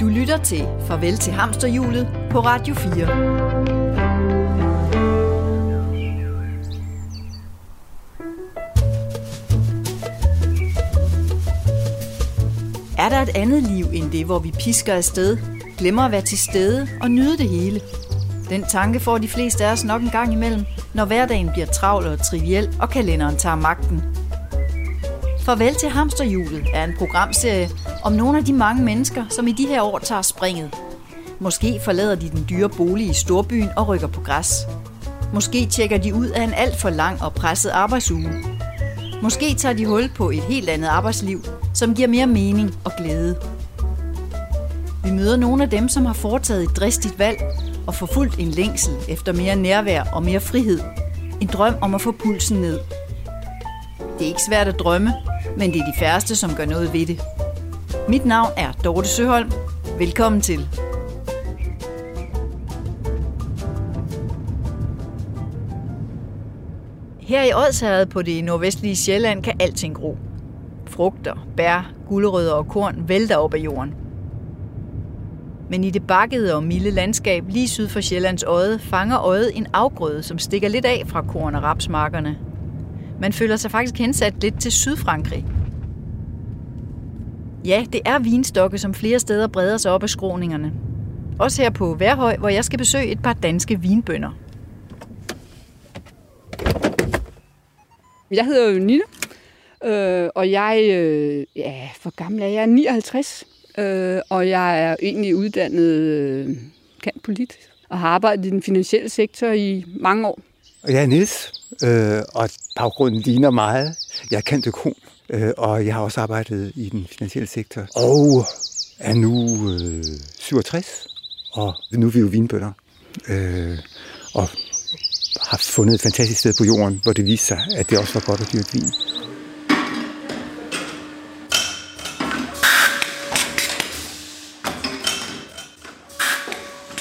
Du lytter til Farvel til Hamsterhjulet på Radio 4. Er der et andet liv end det, hvor vi pisker afsted, glemmer at være til stede og nyde det hele? Den tanke får de fleste af os nok en gang imellem, når hverdagen bliver travl og triviel, og kalenderen tager magten. Farvel til Hamsterhjulet er en programserie om nogle af de mange mennesker, som i de her år tager springet. Måske forlader de den dyre bolig i storbyen og rykker på græs. Måske tjekker de ud af en alt for lang og presset arbejdsuge. Måske tager de hul på et helt andet arbejdsliv, som giver mere mening og glæde. Vi møder nogle af dem, som har foretaget et dristigt valg og forfulgt en længsel efter mere nærvær og mere frihed. En drøm om at få pulsen ned. Det er ikke svært at drømme, men det er de færreste, som gør noget ved det. Mit navn er Dorte Søholm. Velkommen til. Her i Odsherred på det nordvestlige Sjælland kan alting gro. Frugter, bær, gulerødder og korn vælter op af jorden. Men i det bakkede og milde landskab lige syd for Sjællands Odde fanger øjet en afgrøde, som stikker lidt af fra korn- og rapsmarkerne. Man føler sig faktisk hensat lidt til Sydfrankrig. Ja, det er vinstokke, som flere steder breder sig op af skråningerne. Også her på Værhøj, hvor jeg skal besøge et par danske vinbønder. Jeg hedder jo Nina, øh, og jeg øh, ja, for gammel er jeg? Jeg er 59, øh, og jeg er egentlig uddannet øh, kantpolit og har arbejdet i den finansielle sektor i mange år. Og jeg er Nils, øh, og baggrunden ligner meget. Jeg er kendt økon, øh, og jeg har også arbejdet i den finansielle sektor. Og er nu øh, 67, og nu er vi jo vinbønder. Øh, og har fundet et fantastisk sted på jorden, hvor det viser sig, at det også var godt at dyrke vin.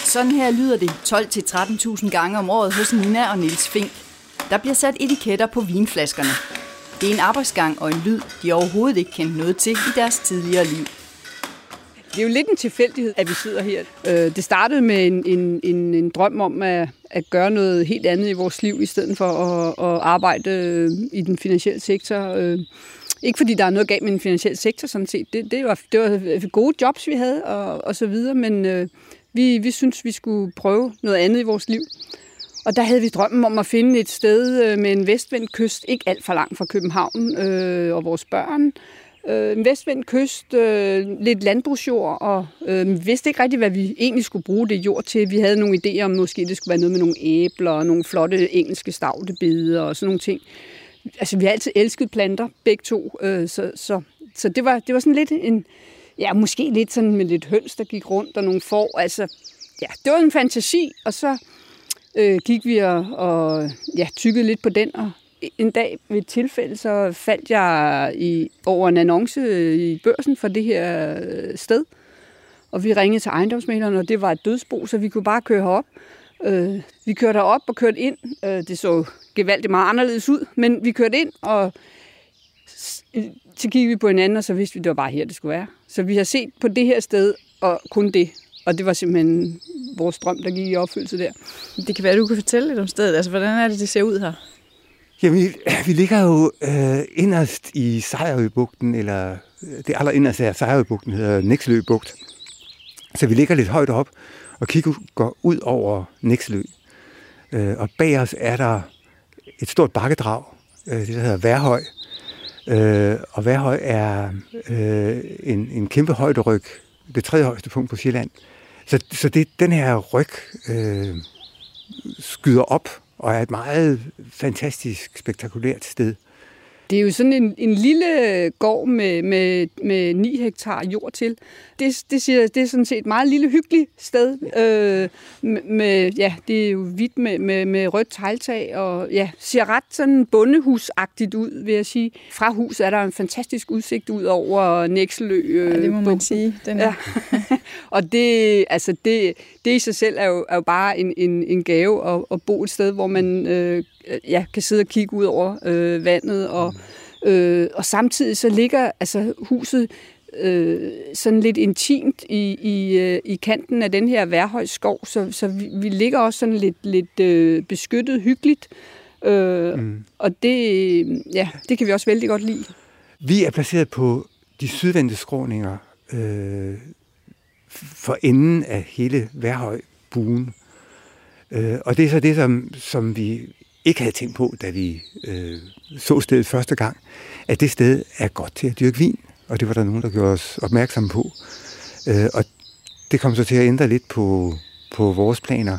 Sådan her lyder det 12-13.000 gange om året hos Nina og Nils Fink. Der bliver sat etiketter på vinflaskerne. Det er en arbejdsgang og en lyd, de overhovedet ikke kendte noget til i deres tidligere liv. Det er jo lidt en tilfældighed, at vi sidder her. Øh, det startede med en, en, en, en drøm om at, at gøre noget helt andet i vores liv, i stedet for at, at arbejde øh, i den finansielle sektor. Øh, ikke fordi der er noget galt med den finansielle sektor, sådan set. Det, det, var, det var gode jobs, vi havde, og, og så videre, men øh, vi, vi synes vi skulle prøve noget andet i vores liv. Og der havde vi drømmen om at finde et sted øh, med en vestvendt kyst, ikke alt for langt fra København øh, og vores børn. Øh, en vestvendt kyst, øh, lidt landbrugsjord, og øh, vi vidste ikke rigtigt, hvad vi egentlig skulle bruge det jord til. Vi havde nogle idéer om, måske det skulle være noget med nogle æbler og nogle flotte engelske stavtebede og sådan nogle ting. Altså, vi har altid elsket planter, begge to, øh, så, så, så det, var, det var sådan lidt en, ja, måske lidt sådan med lidt høns, der gik rundt og nogle får. Altså, ja, det var en fantasi, og så øh, gik vi og, og ja, tykkede lidt på den, og en dag ved et tilfælde, så faldt jeg i, over en annonce i børsen for det her øh, sted. Og vi ringede til ejendomsmæleren, og det var et dødsbo, så vi kunne bare køre herop. Øh, vi kørte op og kørte ind. Øh, det så gevaldigt meget anderledes ud, men vi kørte ind, og så kiggede vi på hinanden, og så vidste vi, at det var bare her, det skulle være. Så vi har set på det her sted, og kun det. Og det var simpelthen vores drøm, der gik i opfyldelse der. Det kan være, at du kan fortælle lidt om stedet. Altså, hvordan er det, det ser ud her? Jamen, vi, vi ligger jo øh, inderst i Sejrøbugten, eller det aller inderste af Sejrøbugten hedder Nækselø Bugt. Så vi ligger lidt højt op og kigger går ud over Nækselø. Øh, og bag os er der et stort bakkedrag, øh, det der hedder Værhøj. Øh, Øh, og Værhøj er øh, en, en kæmpe højderyg, det tredje højeste punkt på Sjælland. Så, så det, den her ryg øh, skyder op og er et meget fantastisk, spektakulært sted. Det er jo sådan en, en lille gård med, med, med 9 hektar jord til. Det, det, siger, det er sådan set et meget lille, hyggeligt sted. Øh, med, ja, det er jo hvidt med, med, med rødt tegltag, og ja, ser ret sådan bondehusagtigt ud, vil jeg sige. Fra huset er der en fantastisk udsigt ud over Nækselø. Øh, ja, det må man sige. Den ja. og det, altså det, det i sig selv er jo, er jo bare en, en, en gave at, at bo et sted, hvor man øh, ja, kan sidde og kigge ud over øh, vandet, og, øh, og samtidig så ligger altså huset øh, sådan lidt intimt i, i, øh, i kanten af den her værhøj skov, så, så vi, vi ligger også sådan lidt, lidt øh, beskyttet, hyggeligt. Øh, mm. Og det, ja, det kan vi også vældig godt lide. Vi er placeret på de sydvendte skråninger øh, for enden af hele Værhøj-buen. Øh, og det er så det, som, som vi ikke havde tænkt på, da vi øh, så stedet første gang, at det sted er godt til at dyrke vin, og det var der nogen, der gjorde os opmærksom på. Øh, og det kom så til at ændre lidt på, på vores planer,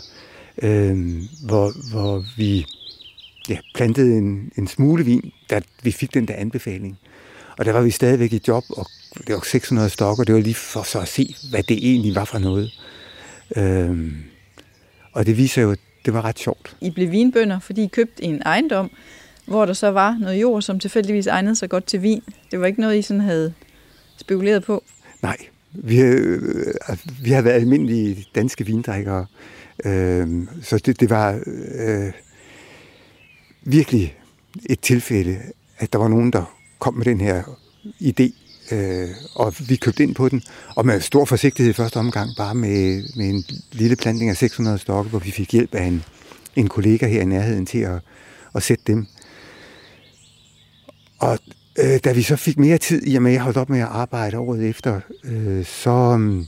øh, hvor, hvor vi ja, plantede en, en smule vin, da vi fik den der anbefaling. Og der var vi stadigvæk i job, og det var 600 stokker, det var lige for så at se, hvad det egentlig var for noget. Øh, og det viser jo, at det var ret sjovt. I blev vinbønder, fordi I købte en ejendom, hvor der så var noget jord, som tilfældigvis egnede sig godt til vin. Det var ikke noget, I sådan havde spekuleret på? Nej, vi, øh, vi har været almindelige danske vindrikkere, øh, så det, det var øh, virkelig et tilfælde, at der var nogen, der kom med den her idé, øh, og vi købte ind på den, og med stor forsigtighed i første omgang, bare med, med en lille plantning af 600 stokke, hvor vi fik hjælp af en, en kollega her i nærheden til at, at sætte dem. Og øh, da vi så fik mere tid, i og med at jeg holdt op med at arbejde året efter, øh, så, um,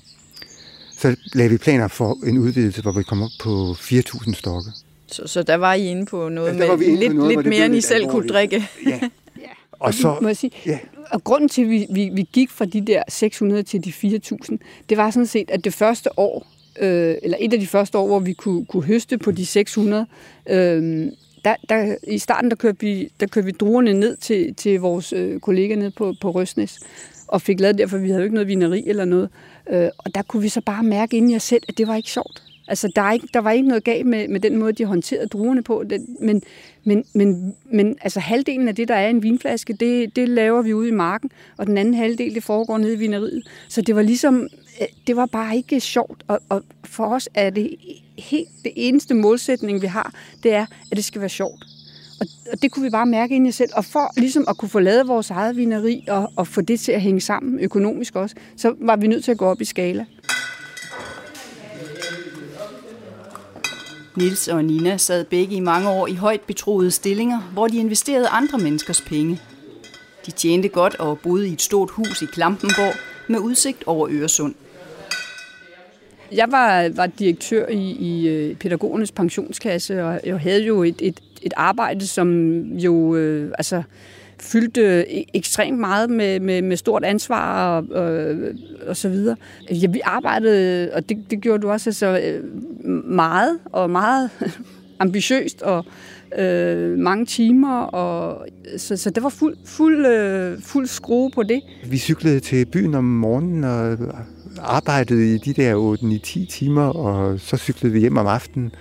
så lavede vi planer for en udvidelse, hvor vi kom op på 4.000 stokke. Så, så der var I inde på noget ja, med lidt, noget, lidt mere, end I selv kunne drikke? Ja. Og så, må jeg sige, ja. og grunden til, at vi, vi, vi gik fra de der 600 til de 4.000, det var sådan set, at det første år, øh, eller et af de første år, hvor vi kunne, kunne høste på de 600, øh, der, der, i starten der kørte vi, der kørte vi druerne ned til, til vores øh, kollega nede på, på Røsnes, og fik lavet derfor, vi havde jo ikke noget vineri eller noget. Øh, og der kunne vi så bare mærke inden jeg selv, at det var ikke sjovt. Altså, der, er ikke, der var ikke noget galt med, med den måde, de håndterede druerne på. Den, men, men, men, men altså, halvdelen af det, der er i en vinflaske, det, det laver vi ude i marken, og den anden halvdel, det foregår nede i vineriet. Så det var ligesom, øh, det var bare ikke sjovt. Og, og for os er det helt det eneste målsætning, vi har, det er, at det skal være sjovt. Og, og det kunne vi bare mærke ind i selv. Og for ligesom at kunne få lavet vores eget vineri og, og få det til at hænge sammen økonomisk også, så var vi nødt til at gå op i skala. Nils og Nina sad begge i mange år i højt betroede stillinger, hvor de investerede andre menneskers penge. De tjente godt og boede i et stort hus i Klampenborg med udsigt over Øresund. Jeg var, var direktør i, i øh, pædagogernes pensionskasse, og jeg havde jo et, et, et arbejde, som jo øh, altså, fyldte e- ekstremt meget med, med, med stort ansvar og, og, og så videre. Ja, vi arbejdede, og det, det gjorde du også, altså, øh, meget og meget ambitiøst og øh, mange timer, og så, så det var fuld, fuld, øh, fuld skrue på det. Vi cyklede til byen om morgenen og arbejdede i de der 8-9-10 timer, og så cyklede vi hjem om aftenen.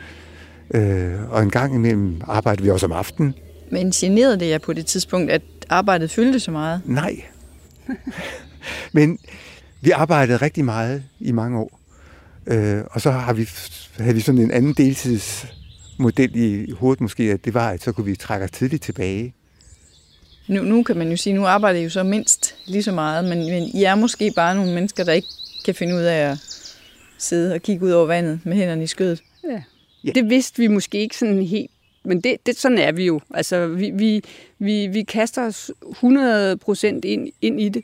Øh, og en gang imellem arbejdede vi også om aftenen. Men generede det jer på det tidspunkt, at arbejdet fyldte så meget? Nej. Men vi arbejdede rigtig meget i mange år. Øh, og så har vi, havde vi sådan en anden deltidsmodel i hovedet måske, at det var, at så kunne vi trække os tidligt tilbage. Nu, nu kan man jo sige, nu arbejder I jo så mindst lige så meget, men, men I er måske bare nogle mennesker, der ikke kan finde ud af at sidde og kigge ud over vandet med hænderne i skødet. Ja. ja. Det vidste vi måske ikke sådan helt men det, det, sådan er vi jo. Altså, vi, vi, vi, vi kaster os 100% ind, ind i det.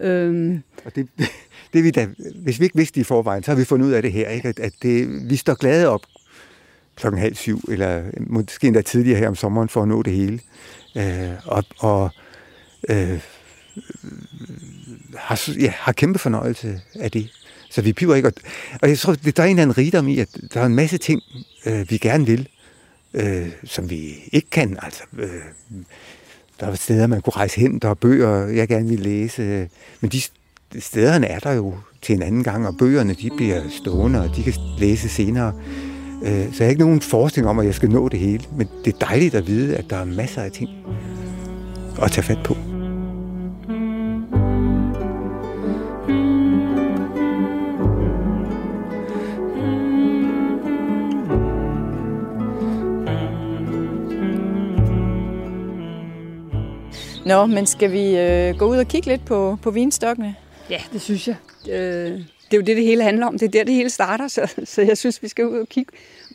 Øhm. Og det, det vi da, hvis vi ikke vidste i forvejen, så har vi fundet ud af det her, ikke? at, at det, vi står glade op klokken halv syv, eller måske endda tidligere her om sommeren, for at nå det hele. Øh, og og øh, har, ja, har kæmpe fornøjelse af det. Så vi piver ikke. Og, og jeg tror, der er en eller anden rigdom i, at der er en masse ting, øh, vi gerne vil, øh, som vi ikke kan. Altså, øh, der var steder, man kunne rejse hen, der er bøger, jeg gerne vil læse. Men de stederne er der jo til en anden gang, og bøgerne de bliver stående, og de kan læse senere. Øh, så jeg har ikke nogen forestilling om, at jeg skal nå det hele. Men det er dejligt at vide, at der er masser af ting at tage fat på. Nå, men skal vi øh, gå ud og kigge lidt på, på vinstokkene? Ja, det synes jeg. Øh, det er jo det, det hele handler om. Det er der, det hele starter, så, så jeg synes, vi skal ud og kigge,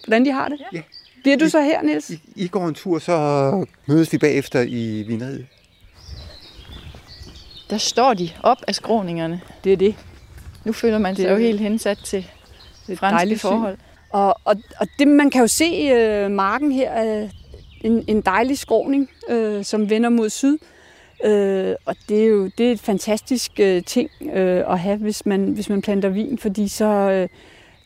hvordan de har det. Ja. Bliver du så her, Niels? I, I går en tur, så mødes vi bagefter i vineriet. Der står de op af skråningerne. Det er det. Nu føler man sig jo helt hensat til Det franske forhold. Og, og, og det, man kan jo se øh, marken her, er en, en dejlig skråning, øh, som vender mod syd. Øh, og det er jo det er et fantastisk øh, ting øh, at have, hvis man, hvis man planter vin, fordi så, øh,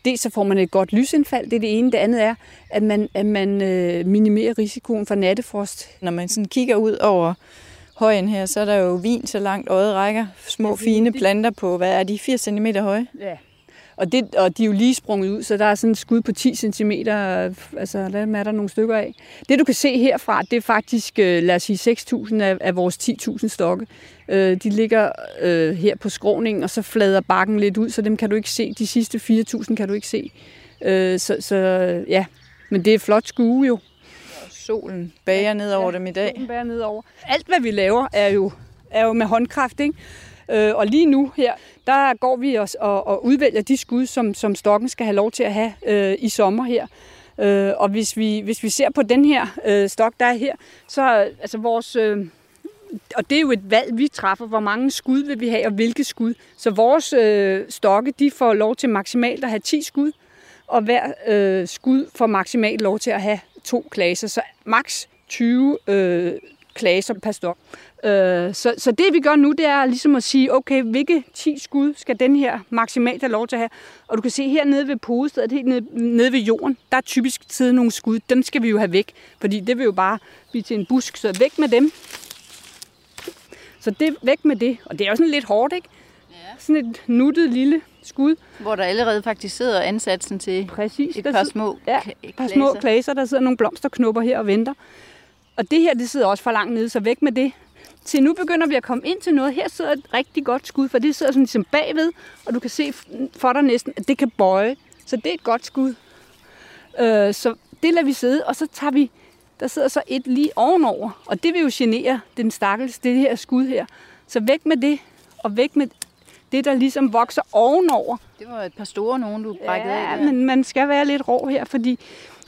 dels så får man et godt lysindfald, det er det ene. Det andet er, at man, at man øh, minimerer risikoen for nattefrost. Når man sådan kigger ud over højen her, så er der jo vin så langt øjet rækker. Små, fine planter på, hvad er de, 80 cm høje? Ja. Og, det, og de er jo lige sprunget ud, så der er sådan et skud på 10 cm, altså der er der nogle stykker af. Det du kan se herfra, det er faktisk, øh, lad os sige, 6.000 af, af vores 10.000 stokke. Øh, De ligger øh, her på skråningen, og så flader bakken lidt ud, så dem kan du ikke se. De sidste 4.000 kan du ikke se. Øh, Så, så ja, men det er flot skue jo. Solen bager ned over dem i dag. Den bærer nedover. Alt, hvad vi laver, er jo, er jo med håndkraft, ikke? Øh, og lige nu her, der går vi os og, og udvælger de skud, som, som stokken skal have lov til at have øh, i sommer her. Øh, og hvis vi, hvis vi ser på den her øh, stok, der er her, så altså vores... Øh, og det er jo et valg, vi træffer, hvor mange skud vil vi have, og hvilke skud. Så vores øh, stokke, de får lov til maksimalt at have 10 skud, og hver øh, skud får maksimalt lov til at have to klasser, Så maks 20 øh, klasser per stok. Øh, så, så det vi gør nu, det er ligesom at sige, okay, hvilke 10 skud skal den her maksimalt have lov til at have? Og du kan se hernede ved podestedet, helt nede, nede ved jorden, der er typisk siddet nogle skud. Dem skal vi jo have væk, fordi det vil jo bare blive til en busk, så væk med dem. Så det væk med det. Og det er jo sådan lidt hårdt, ikke? Ja. Sådan et nuttet lille skud. Hvor der allerede faktisk sidder ansatsen til Præcis. et par sidder- små Ja, et par små klaser, der sidder nogle blomsterknopper her og venter. Og det her, det sidder også for langt nede, så væk med det. Til nu begynder vi at komme ind til noget. Her sidder et rigtig godt skud, for det sidder sådan ligesom bagved, og du kan se for dig næsten, at det kan bøje. Så det er et godt skud. Øh, så det lader vi sidde, og så tager vi, der sidder så et lige ovenover, og det vil jo genere den stakkels, det her skud her. Så væk med det, og væk med det, der ligesom vokser ovenover. Det var et par store nogen, du brækkede Ja, af. der. men man skal være lidt rå her, fordi Ja,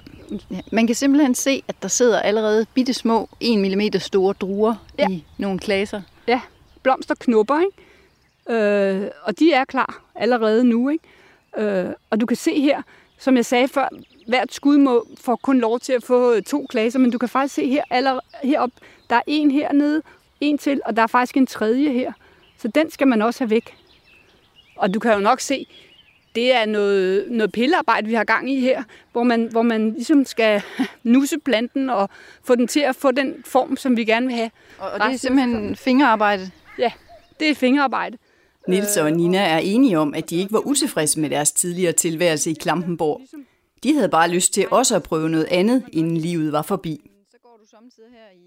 man kan simpelthen se, at der sidder allerede bitte små 1 mm store druer Ja. i nogle klaser. Ja, blomsterknopper, ikke? Øh, og de er klar allerede nu, ikke? Øh, og du kan se her, som jeg sagde før, hvert skud må får kun lov til at få to klaser, men du kan faktisk se her allerede, heroppe, der er en hernede, en til, og der er faktisk en tredje her. Så den skal man også have væk. Og du kan jo nok se, det er noget, noget pillearbejde, vi har gang i her, hvor man, hvor man ligesom skal nusse planten og få den til at få den form, som vi gerne vil have. Og, og det er simpelthen fingerarbejde. Ja, det er fingerarbejde. Nils og Nina er enige om, at de ikke var utilfredse med deres tidligere tilværelse i Klampenborg. De havde bare lyst til også at prøve noget andet, inden livet var forbi. Så går du samtidig her i...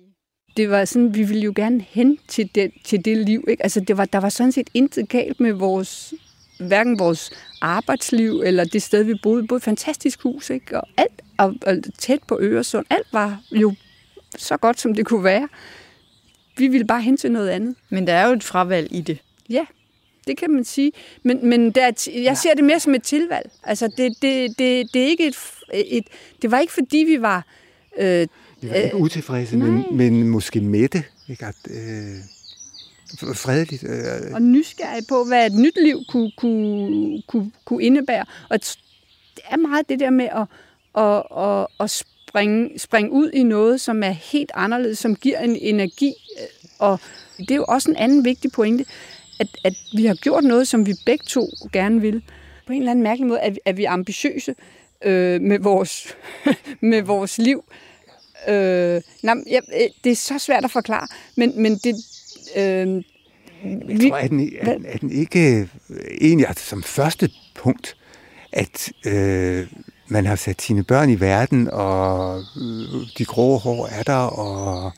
Det var sådan, vi ville jo gerne hen til det, til det liv. Ikke? Altså, det var, der var sådan set intet galt med vores, hverken vores arbejdsliv eller det sted, vi boede. Vi boede et fantastisk hus, ikke? og alt og, og tæt på Øresund. Alt var jo så godt, som det kunne være. Vi ville bare hen til noget andet. Men der er jo et fravalg i det. Ja, det kan man sige. Men, men der, er jeg ser det mere som et tilvalg. Altså, det, det, det, det er ikke et, et... Det var ikke, fordi vi var... Øh, Vi var ikke utilfredse, men, men måske mætte. Ikke? At, øh, fredeligt. Øh, og nysgerrig på, hvad et nyt liv kunne, kunne, kunne, kunne indebære. Og det er meget det der med at, at, at, at springe, springe ud i noget, som er helt anderledes, som giver en energi. Og det er jo også en anden vigtig pointe, at, at vi har gjort noget, som vi begge to gerne vil. På en eller anden mærkelig måde er vi, er vi ambitiøse øh, med, vores, med vores liv. Øh, nej, ja, øh, det er så svært at forklare, men, men det... Øh, jeg tror, at den, er, den- er den ikke øh, egentlig altså, som første punkt, at øh, man har sat sine børn i verden, og øh, de grå hår er der, og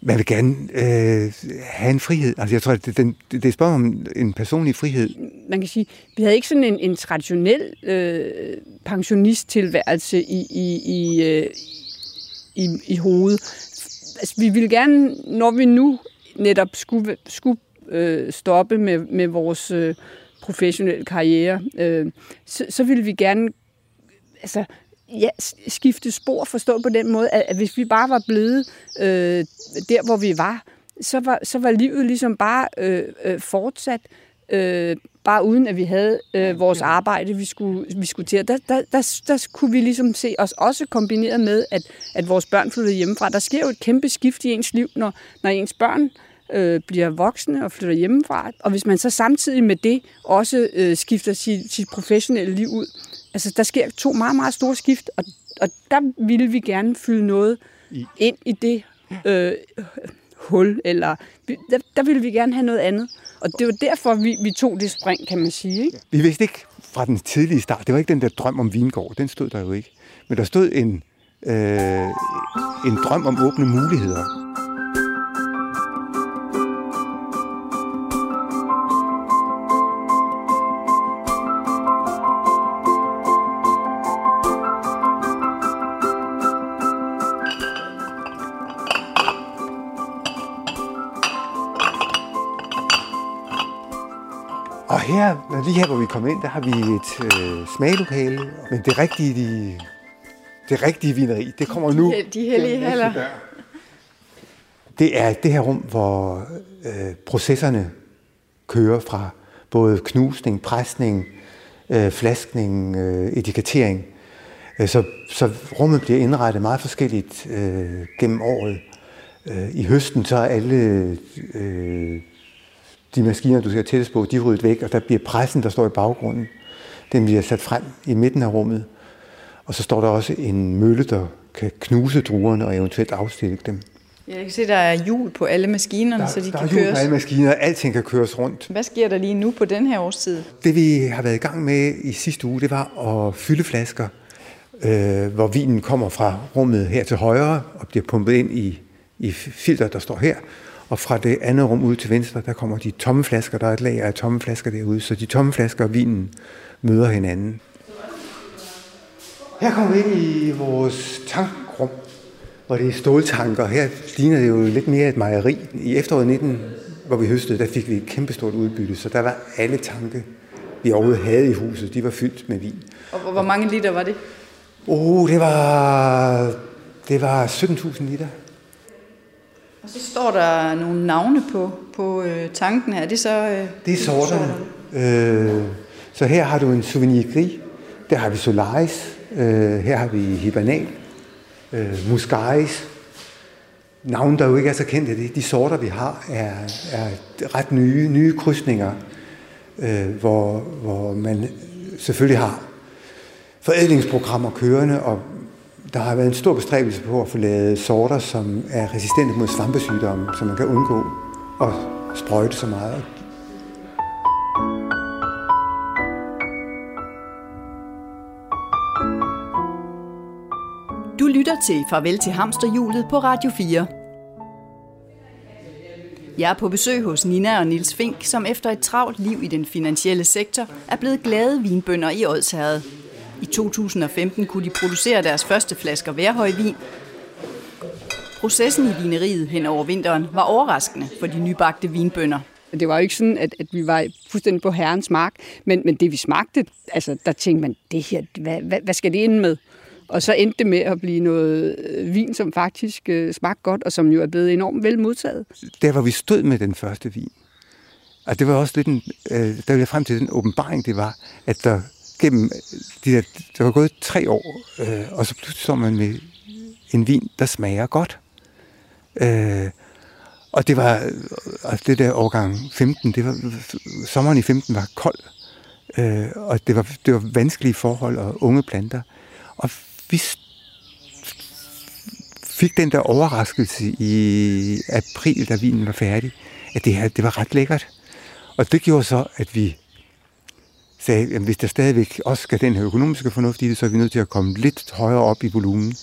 man vil gerne øh, have en frihed. Altså, jeg tror, at det, den, det, er spørgsmål om en personlig frihed. man kan sige, vi havde ikke sådan en, en traditionel øh, pensionisttilværelse i, i, i, øh, i, i hovedet. Altså, vi ville gerne, når vi nu netop skulle, skulle øh, stoppe med, med vores øh, professionelle karriere, øh, så, så ville vi gerne altså, ja, skifte spor, forstå på den måde, at, at hvis vi bare var blevet øh, der, hvor vi var, så var, så var livet ligesom bare øh, øh, fortsat, øh, bare uden at vi havde øh, vores arbejde, vi skulle, vi skulle til. Der, der, der, der kunne vi ligesom se os også kombineret med, at, at vores børn flyttede hjemmefra. Der sker jo et kæmpe skift i ens liv, når, når ens børn øh, bliver voksne og flytter hjemmefra. Og hvis man så samtidig med det også øh, skifter sit, sit professionelle liv ud, altså der sker to meget, meget store skift, og, og der ville vi gerne fylde noget ind i det øh, hul, eller der, der ville vi gerne have noget andet. Og det var derfor, vi, vi tog det spring, kan man sige. Ikke? Vi vidste ikke fra den tidlige start, det var ikke den der drøm om vingård, den stod der jo ikke. Men der stod en, øh, en drøm om åbne muligheder. Her, lige her, hvor vi kommer ind, der har vi et øh, smaglokale, men det rigtige, de, det rigtige vineri, det kommer nu. De, de hellige haller. Det er det her rum, hvor øh, processerne kører fra både knusning, presning, øh, flaskning, øh, etikettering. Øh, så, så rummet bliver indrettet meget forskelligt øh, gennem året. Øh, I høsten så er alle øh, de maskiner, du skal tættes på, de er ryddet væk, og der bliver pressen, der står i baggrunden. Den bliver sat frem i midten af rummet. Og så står der også en mølle, der kan knuse druerne og eventuelt afstille dem. Jeg kan se, der er hjul på alle maskinerne, der, så de der kan køres. Der er hjul på alle maskiner, alting kan køres rundt. Hvad sker der lige nu på den her årstid? Det vi har været i gang med i sidste uge, det var at fylde flasker, øh, hvor vinen kommer fra rummet her til højre og bliver pumpet ind i, i filter, der står her. Og fra det andet rum ud til venstre, der kommer de tomme flasker. Der er et lag af tomme flasker derude, så de tomme flasker og vinen møder hinanden. Her kommer vi ind i vores tankrum, hvor det er ståltanker. Her ligner det jo lidt mere et mejeri. I efteråret 19, hvor vi høstede, der fik vi et kæmpestort udbytte, så der var alle tanke, vi overhovedet havde i huset, de var fyldt med vin. Og hvor mange liter var det? Oh, det var, det var 17.000 liter. Og så står der nogle navne på, på øh, tanken her. Er det så... Øh, det er sorterne. Øh, så her har du en Souvenir Gris. Der har vi Solaris. Øh, her har vi Hibernal. Øh, Muscaris. Navne, der jo ikke er så kendte. De, de sorter, vi har, er, er ret nye, nye krydsninger, øh, hvor, hvor man selvfølgelig har forædlingsprogrammer kørende, og der har været en stor bestræbelse på at få lavet sorter, som er resistente mod svampesygdomme, så man kan undgå at sprøjte så meget. Du lytter til Farvel til Hamsterhjulet på Radio 4. Jeg er på besøg hos Nina og Nils Fink, som efter et travlt liv i den finansielle sektor er blevet glade vinbønder i Odsherred. I 2015 kunne de producere deres første flasker værhøjvin. Processen i vineriet hen over vinteren var overraskende for de nybagte vinbønder. Det var jo ikke sådan, at, at vi var fuldstændig på herrens mark, men, men det vi smagte, altså der tænkte man, det her, hvad, hvad, hvad skal det ind med? Og så endte det med at blive noget øh, vin, som faktisk øh, smagte godt, og som jo er blevet enormt vel modtaget. Der, hvor vi stod med den første vin, og det var også lidt en, øh, der ville jeg frem til den åbenbaring, det var, at der gennem de der, der var gået tre år, øh, og så pludselig står man med en vin, der smager godt. Øh, og det var, øh, altså det der årgang 15, det var, sommeren i 15 var kold, øh, og det var, det var vanskelige forhold og unge planter. Og vi fik den der overraskelse i april, da vinen var færdig, at det her, det var ret lækkert. Og det gjorde så, at vi sagde, at hvis der stadigvæk også skal den her økonomiske fornuft i det, så er vi nødt til at komme lidt højere op i volumen.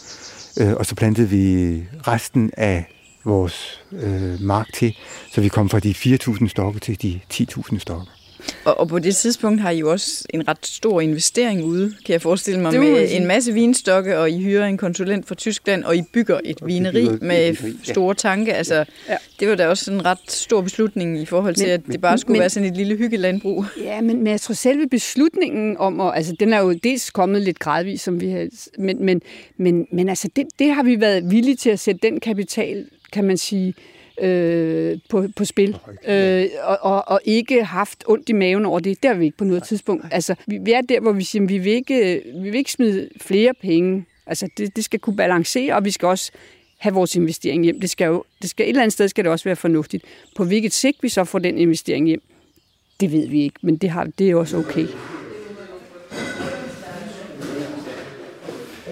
Øh, og så plantede vi resten af vores øh, mark til, så vi kom fra de 4.000 stokke til de 10.000 stokke. Og, og på det tidspunkt har I jo også en ret stor investering ude, kan jeg forestille mig, med en masse vinstokke, og I hyrer en konsulent fra Tyskland, og I bygger et vineri med store tanke. Altså, ja. Det var da også en ret stor beslutning i forhold til, men, at det bare skulle men, være sådan et lille hyggelandbrug. Ja, men, men jeg tror selve beslutningen om, at, altså den er jo dels kommet lidt gradvist, som vi har, men, men, men, men altså det, det har vi været villige til at sætte den kapital, kan man sige, øh, på, på spil, øh, og, og, og ikke haft ondt i maven over det. Der er vi ikke på noget tidspunkt. Altså, vi, vi er der, hvor vi siger, at vi vil ikke, vi vil ikke smide flere penge. Altså, det, det skal kunne balancere, og vi skal også have vores investering hjem. Det skal jo, det skal, et eller andet sted skal det også være fornuftigt. På hvilket sigt vi så får den investering hjem, det ved vi ikke, men det, har, det er også okay.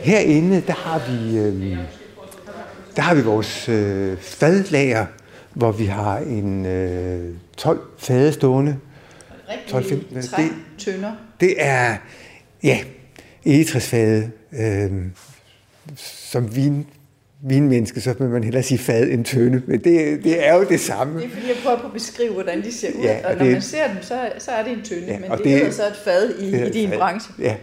Herinde, der har vi, øh, der har vi vores øh, fadlager, hvor vi har en øh, 12 fade stående. 12 15, det, tønder. Det er, ja, egetræsfade. Øh, som vin, vinmenneske, så vil man hellere sige fad end tønde, men det, det er jo det samme. Det er fordi, jeg prøver på at beskrive, hvordan de ser ud, ja, og, og når det, man ser dem, så, så er det en tønde, ja, men det, det er så et fad i, i din fad, branche. Ja,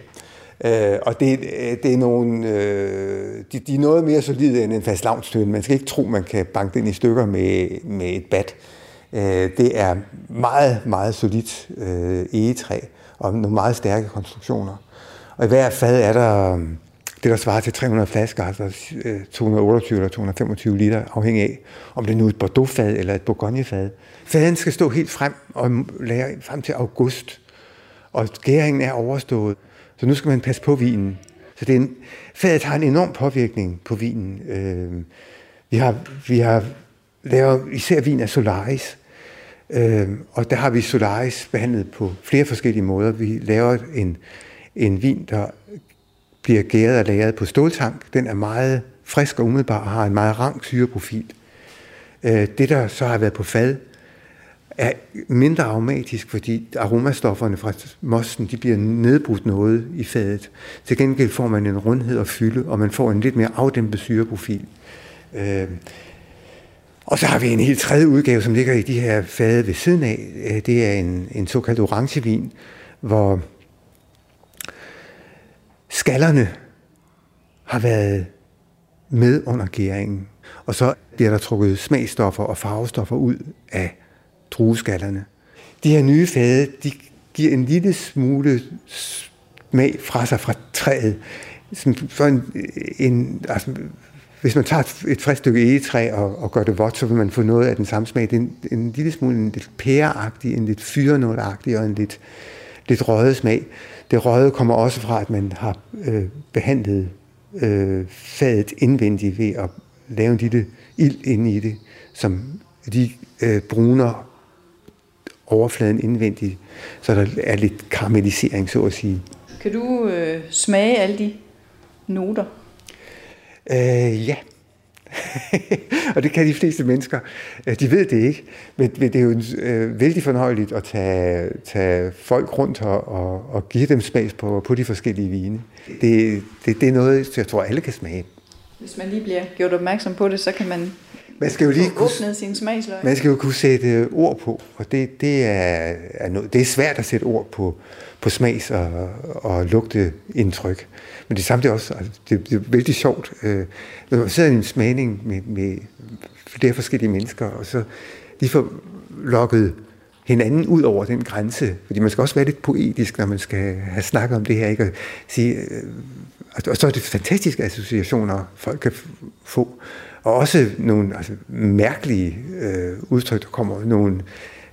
Øh, og det, øh, det er nogle, øh, de, de er noget mere solide end en fast lavnstøn. Man skal ikke tro, man kan banke den i stykker med, med et bat. Øh, det er meget, meget solidt øh, egetræ og nogle meget stærke konstruktioner. Og i hver fad er der øh, det, der svarer til 300 flasker, altså øh, 228 eller 225 liter, afhængig af, om det er nu et Bordeaux-fad eller et Bourgogne-fad. Faden skal stå helt frem og lære frem til august, og gæringen er overstået. Så nu skal man passe på vinen. Så det er en, fadet har en enorm påvirkning på vinen. Øh, vi har, vi har lavet især vin af Solaris, øh, og der har vi Solaris behandlet på flere forskellige måder. Vi laver en, en vin, der bliver gæret og lagret på ståltank. Den er meget frisk og umiddelbar og har en meget rank syreprofil. Øh, det, der så har været på fad, er mindre aromatisk, fordi aromastofferne fra mosten de bliver nedbrudt noget i fadet. Til gengæld får man en rundhed og fylde, og man får en lidt mere afdæmpet syreprofil. Øh, og så har vi en helt tredje udgave, som ligger i de her fade ved siden af. Øh, det er en, en såkaldt orangevin, hvor skallerne har været med under gæringen. Og så bliver der trukket smagstoffer og farvestoffer ud af drueskallerne. De her nye fade, de giver en lille smule smag fra sig fra træet. Som, for en, øh, en, altså, hvis man tager et, et frisk stykke egetræ og, og gør det vådt, så vil man få noget af den samme smag. Det er en, en lille smule en lidt pæreagtig, en lidt fyrenålagtig og en lidt, lidt røget smag. Det røde kommer også fra, at man har øh, behandlet øh, fadet indvendigt ved at lave en lille ild ind i det, som de øh, bruner overfladen indvendigt, så der er lidt karamellisering, så at sige. Kan du øh, smage alle de noter? Øh, ja. og det kan de fleste mennesker. Øh, de ved det ikke, men det er jo øh, vældig fornøjeligt at tage, tage folk rundt og, og, og give dem smags på, på de forskellige vine. Det, det, det er noget, jeg tror, alle kan smage. Hvis man lige bliver gjort opmærksom på det, så kan man man skal jo lige kunne, åbnet sin smagsløg. Man skal jo kunne sætte ord på, og det, det, er, er noget, det er svært at sætte ord på, på smags- og, og lugteindtryk. Men det er samtidig også altså, det, det er vældig sjovt. Øh, når man sidder i en smagning med, med flere forskellige mennesker, og så de får lukket hinanden ud over den grænse. Fordi man skal også være lidt poetisk, når man skal have snakket om det her. Ikke? Og, sige, øh, og så er det fantastiske associationer, folk kan få. Og også nogle altså, mærkelige øh, udtryk, der kommer nogle...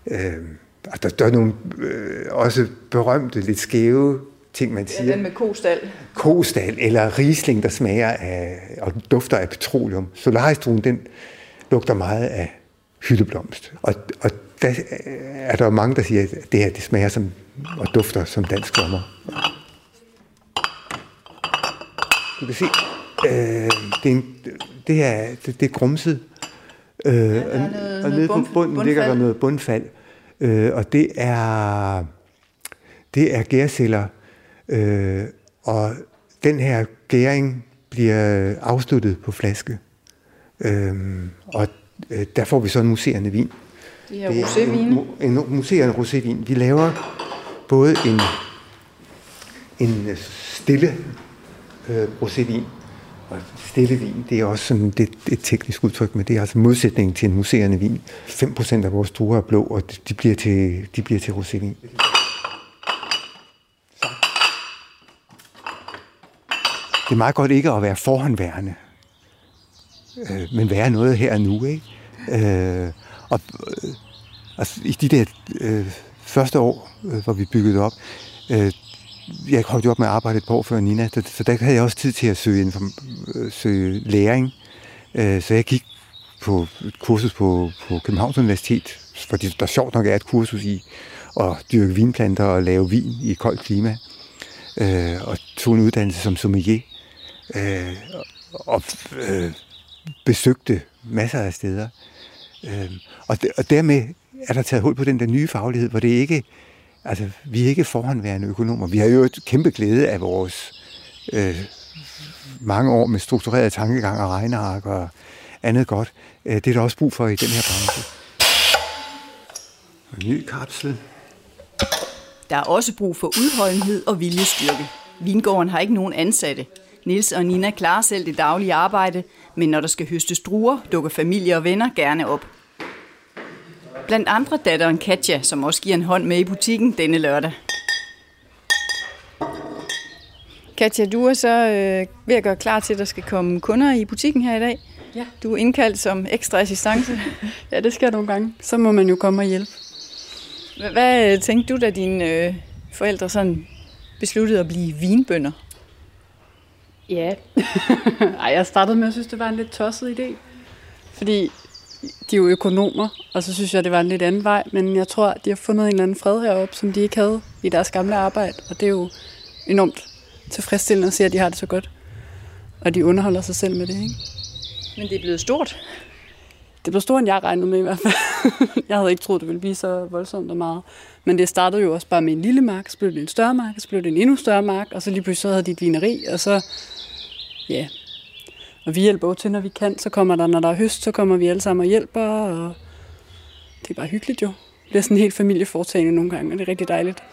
Øh, der, der er nogle øh, også berømte, lidt skæve ting, man siger. Ja, den med kostal. Kostal, eller risling, der smager af, og dufter af petroleum. Solaristruen, den lugter meget af hyldeblomst. Og, og der er der mange, der siger, at det her det smager som, og dufter som dansk sommer. Du kan se, øh, det, er en, det, er, det, det er grumset. Øh, ja, noget, og nede på bunden bundfald. ligger der noget bundfald. Øh, og det er, det er gærceller. Øh, og den her gæring bliver afsluttet på flaske. Øh, og øh, der får vi så en museerende vin. Det er rosévin. En, en museerende rosévin. Vi laver både en, en stille øh, rosévin, og stille vin, det er også sådan det, et teknisk udtryk, men det er altså modsætningen til en museerende vin. 5% af vores druer er blå, og de bliver til, de bliver til rosévin. Det er meget godt ikke at være forhåndværende, øh, men være noget her og nu. Ikke? Øh, og øh, altså, i de der øh, første år, øh, hvor vi byggede op, øh, jeg holdt jo op med at arbejde et par år før Nina, så, der havde jeg også tid til at søge, inform, øh, søge læring. Øh, så jeg gik på et kursus på, på Københavns Universitet, fordi der sjovt nok er et kursus i at dyrke vinplanter og lave vin i koldt klima. Øh, og tog en uddannelse som sommelier. Øh, og øh, besøgte masser af steder. Øh, og, og dermed er der taget hul på den der nye faglighed, hvor det ikke Altså, vi er ikke forhåndværende økonomer. Vi har jo et kæmpe glæde af vores øh, mange år med struktureret tankegang og regneark og andet godt. Øh, det er der også brug for i den her branche. En ny kapsel. Der er også brug for udholdenhed og viljestyrke. Vingården har ikke nogen ansatte. Nils og Nina klarer selv det daglige arbejde, men når der skal høstes druer, dukker familie og venner gerne op. Blandt andre datteren Katja, som også giver en hånd med i butikken denne lørdag. Katja, du er så øh, ved at gøre klar til, at der skal komme kunder i butikken her i dag. Ja. Du er indkaldt som ekstra assistance. ja, det sker nogle gange. Så må man jo komme og hjælpe. Hvad, hvad tænkte du, da dine øh, forældre sådan besluttede at blive vinbønder? Ja. Ej, jeg startede med at synes, det var en lidt tosset idé. Fordi de er jo økonomer, og så synes jeg, det var en lidt anden vej, men jeg tror, de har fundet en eller anden fred heroppe, som de ikke havde i deres gamle arbejde, og det er jo enormt tilfredsstillende at se, at de har det så godt. Og de underholder sig selv med det, ikke? Men det er blevet stort. Det blev stort, end jeg regnede med i hvert fald. jeg havde ikke troet, det ville blive så voldsomt og meget. Men det startede jo også bare med en lille mark, så blev det en større mark, så blev det en endnu større mark, og så lige pludselig så havde de et vineri, og så, ja, og vi hjælper jo til, når vi kan. Så kommer der, når der er høst, så kommer vi alle sammen og hjælper. Og det er bare hyggeligt jo. Det bliver sådan en helt familieforetagende nogle gange, og det er rigtig dejligt.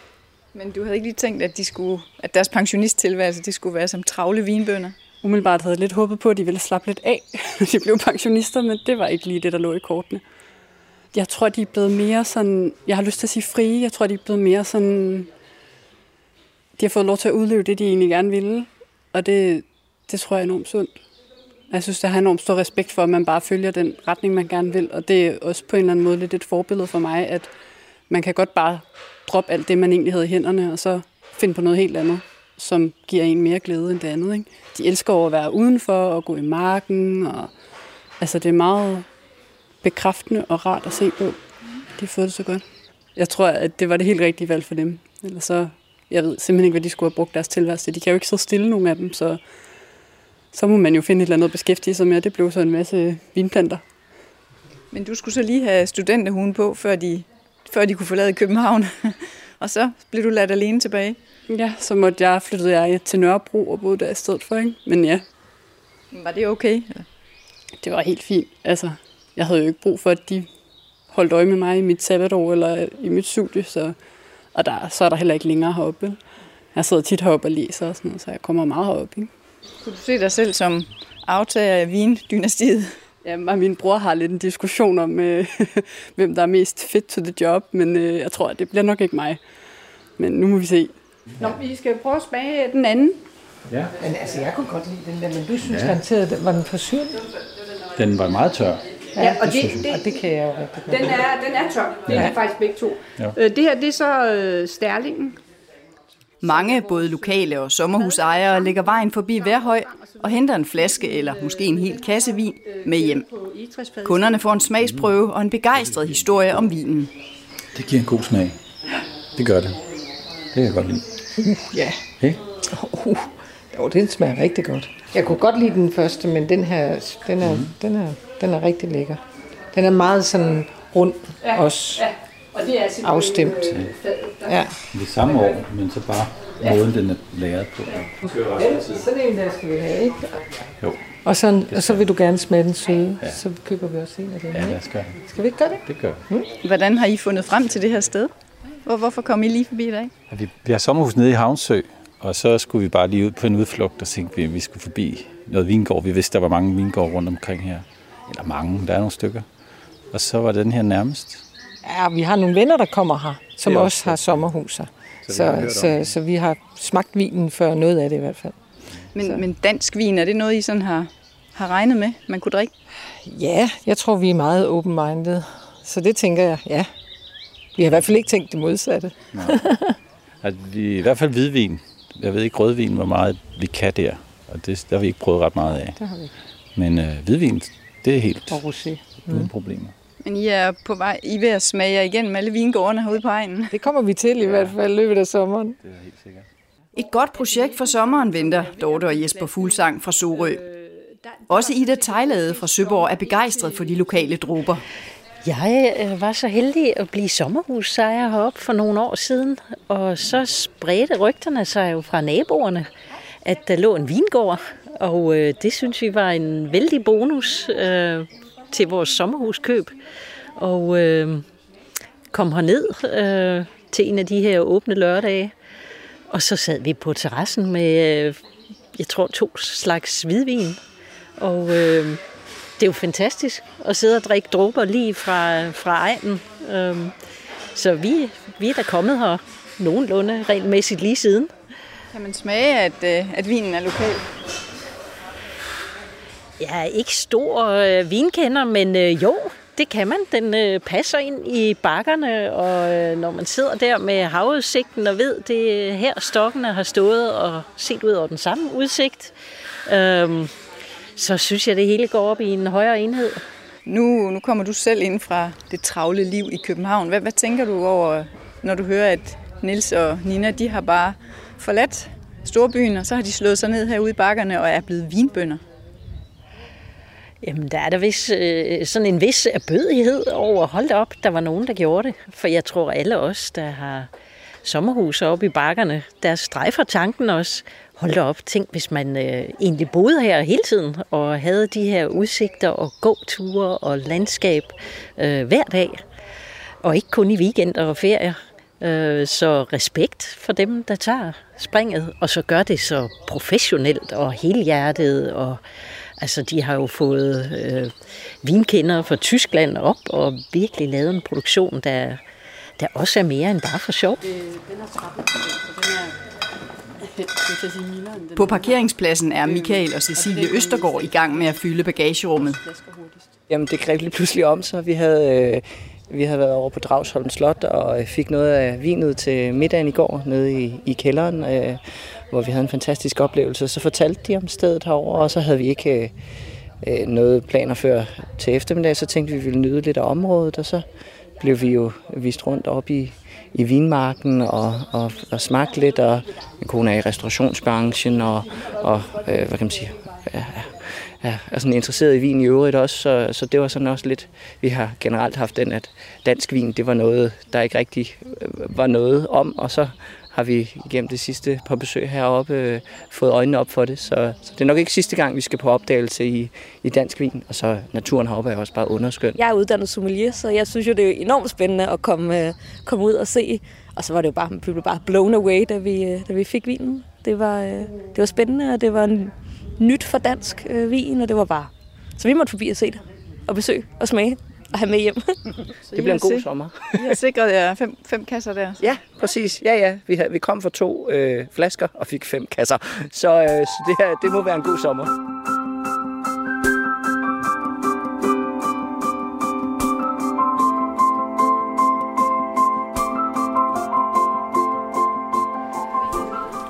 Men du havde ikke lige tænkt, at, de skulle, at deres pensionisttilværelse de skulle være som travle vinbønder? Umiddelbart havde jeg lidt håbet på, at de ville slappe lidt af, når de blev pensionister, men det var ikke lige det, der lå i kortene. Jeg tror, de er blevet mere sådan, jeg har lyst til at sige frie, jeg tror, de er blevet mere sådan, de har fået lov til at udleve det, de egentlig gerne ville, og det, det tror jeg er enormt sundt. Jeg synes, det har enormt stor respekt for, at man bare følger den retning, man gerne vil. Og det er også på en eller anden måde lidt et forbillede for mig, at man kan godt bare droppe alt det, man egentlig havde i hænderne, og så finde på noget helt andet, som giver en mere glæde end det andet. Ikke? De elsker over at være udenfor og gå i marken. Og, altså, det er meget bekræftende og rart at se på. De har fået det så godt. Jeg tror, at det var det helt rigtige valg for dem. Ellers så, jeg ved simpelthen ikke, hvad de skulle have brugt deres tilværelse til. De kan jo ikke sidde stille, nogen af dem, så så må man jo finde et eller andet at beskæftige sig med. Det blev så en masse vinplanter. Men du skulle så lige have studenterhuen på, før de, før de kunne forlade København. og så blev du ladt alene tilbage. Ja, så måtte jeg, flyttede jeg til Nørrebro og boede der i stedet for. Ikke? Men ja. Var det okay? Det var helt fint. Altså, jeg havde jo ikke brug for, at de holdt øje med mig i mit sabbatår eller i mit studie, så, og der, så er der heller ikke længere heroppe. Jeg sidder tit heroppe og læser og sådan noget, så jeg kommer meget herop. Ikke? Kunne du se dig selv som aftager af vindynastiet? Ja, og min bror har lidt en diskussion om, øh, hvem der er mest fit to the job, men øh, jeg tror, at det bliver nok ikke mig. Men nu må vi se. Nå, vi skal prøve at smage den anden. Ja. Men altså, jeg kunne godt lide den der, men du synes ja. garanteret, at var den for syr? Den var meget tør. Ja, og det, det, og det kan jeg jo rigtig godt Den er, den er tør. Det er ja. faktisk begge to. Ja. Øh, det her, det er så øh, stærlingen. Mange, både lokale og sommerhusejere, lægger vejen forbi Værhøj og henter en flaske eller måske en hel kasse vin med hjem. Kunderne får en smagsprøve og en begejstret historie om vinen. Det giver en god smag. Det gør det. Det kan jeg godt lide. Uh, ja. Hey? Uh, jo, den smager rigtig godt. Jeg kunne godt lide den første, men den her, den er, mm. den er, den er rigtig lækker. Den er meget sådan rund ja, også. Ja. Og det er afstemt. Øh, ja. Det samme år, men så bare måden, den er lavet på. sådan en der skal vi have, ikke? Jo. Og, så, og så vil du gerne smage den søde, ja. så køber vi også en af dem. Ja, lad os gøre Skal vi ikke gøre det? Det gør vi. Hmm? Hvordan har I fundet frem til det her sted? Hvor, hvorfor kom I lige forbi i dag? Vi, vi har sommerhus nede i Havnsø, og så skulle vi bare lige ud på en udflugt, og tænkte vi, at vi skulle forbi noget vingård. Vi vidste, der var mange vingård rundt omkring her. Eller mange, der er nogle stykker. Og så var den her nærmest. Ja, vi har nogle venner, der kommer her, som også, også har sommerhus her. Så, så, så, så vi har smagt vinen før noget af det i hvert fald. Men, men dansk vin, er det noget, I sådan har, har regnet med, man kunne drikke? Ja, jeg tror, vi er meget open-minded. Så det tænker jeg, ja. Vi har i hvert fald ikke tænkt det modsatte. Nej. At vi, I hvert fald hvidvin. Jeg ved ikke rødvin, hvor meget vi kan der. Og det, der har vi ikke prøvet ret meget af. Det har vi ikke. Men øh, hvidvin, det er helt Og rosé. uden problemer. Men I er på vej, I er ved at smage jer igennem alle vingårdene herude på egnen. Det kommer vi til i hvert fald i løbet af sommeren. Det er helt sikkert. Et godt projekt for sommeren venter Dorte og Jesper Fuglsang fra Sorø. Også Ida Tejlade fra Søborg er begejstret for de lokale dråber. Jeg øh, var så heldig at blive sommerhusejer heroppe for nogle år siden, og så spredte rygterne sig jo fra naboerne, at der lå en vingård, og øh, det synes vi var en vældig bonus øh, til vores sommerhuskøb. Og øh, kom herned øh, til en af de her åbne lørdage, og så sad vi på terrassen med, øh, jeg tror, to slags hvidvin, og øh, det er jo fantastisk at sidde og drikke dråber lige fra, fra egnen. Øh, så vi, vi er da kommet her nogenlunde regelmæssigt lige siden. Kan man smage, at, øh, at vinen er lokal? Jeg er ikke stor øh, vinkender, men øh, jo, det kan man. Den øh, passer ind i bakkerne, og øh, når man sidder der med havudsigten og ved, det er her stokkene har stået og set ud over den samme udsigt, øh, så synes jeg, det hele går op i en højere enhed. Nu, nu kommer du selv ind fra det travle liv i København. Hvad, hvad tænker du over, når du hører, at Nils og Nina, de har bare forladt storbyen, og så har de slået sig ned herude i bakkerne og er blevet vinbønder? Jamen, der er der vis, øh, sådan en vis erbødighed over, hold op, der var nogen, der gjorde det. For jeg tror, alle os, der har sommerhuse oppe i bakkerne, der strejfer tanken også. Hold op, tænk, hvis man øh, egentlig boede her hele tiden, og havde de her udsigter og gåture og landskab øh, hver dag. Og ikke kun i weekender og ferier. Øh, så respekt for dem, der tager springet, og så gør det så professionelt og helhjertet og Altså, de har jo fået øh, vinkender fra Tyskland op og virkelig lavet en produktion, der, der også er mere end bare for sjov. På parkeringspladsen er Michael og Cecilie Østergaard i gang med at fylde bagagerummet. Jamen, det greb lige pludselig om sig. Vi havde, øh, vi havde været over på Dragsholm Slot og fik noget af vinet til middagen i går nede i, i kælderen. Øh, hvor vi havde en fantastisk oplevelse. Så fortalte de om stedet herover, og så havde vi ikke øh, øh, noget planer før til eftermiddag. Så tænkte vi, at vi ville nyde lidt af området, og så blev vi jo vist rundt op i, i vinmarken og, og, og smagte lidt, og min kone er i restaurationsbranchen, og, og øh, hvad kan man sige, ja, ja, er sådan interesseret i vin i øvrigt også, så, så det var sådan også lidt, vi har generelt haft den, at dansk vin, det var noget, der ikke rigtig øh, var noget om, og så har vi gennem det sidste par besøg heroppe øh, fået øjnene op for det. Så, så det er nok ikke sidste gang, vi skal på opdagelse i, i dansk vin. Og så naturen heroppe er også bare underskøn. Jeg er uddannet sommelier, så jeg synes jo, det er enormt spændende at komme, øh, komme ud og se. Og så var det jo bare, vi blev bare blown away, da vi, øh, da vi fik vinen. Det var, øh, det var spændende, og det var en nyt for dansk øh, vin, og det var bare... Så vi måtte forbi og se det, og besøge og smage at have med hjem. det bliver en god sommer. I har sikret jer fem, fem kasser der. Ja, præcis. Ja, ja. Vi, havde, vi kom for to øh, flasker og fik fem kasser. Så, øh, så det, her, det må være en god sommer.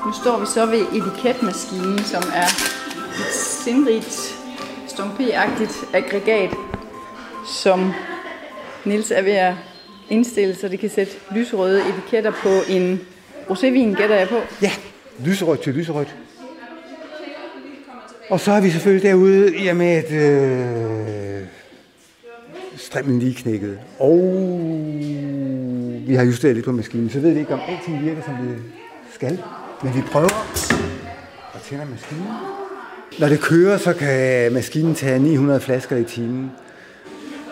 Nu står vi så ved etiketmaskinen, som er et sindrigt, stompé-agtigt aggregat, som Nils er ved at indstille, så det kan sætte lyserøde etiketter på en rosévin, gætter jeg på. Ja, lyserødt til lyserødt. Og så er vi selvfølgelig derude jamen at øh, strimmen lige knækket. Og vi har justeret lidt på maskinen, så ved vi ikke, om alting virker, som det skal. Men vi prøver og tænder maskinen. Når det kører, så kan maskinen tage 900 flasker i timen.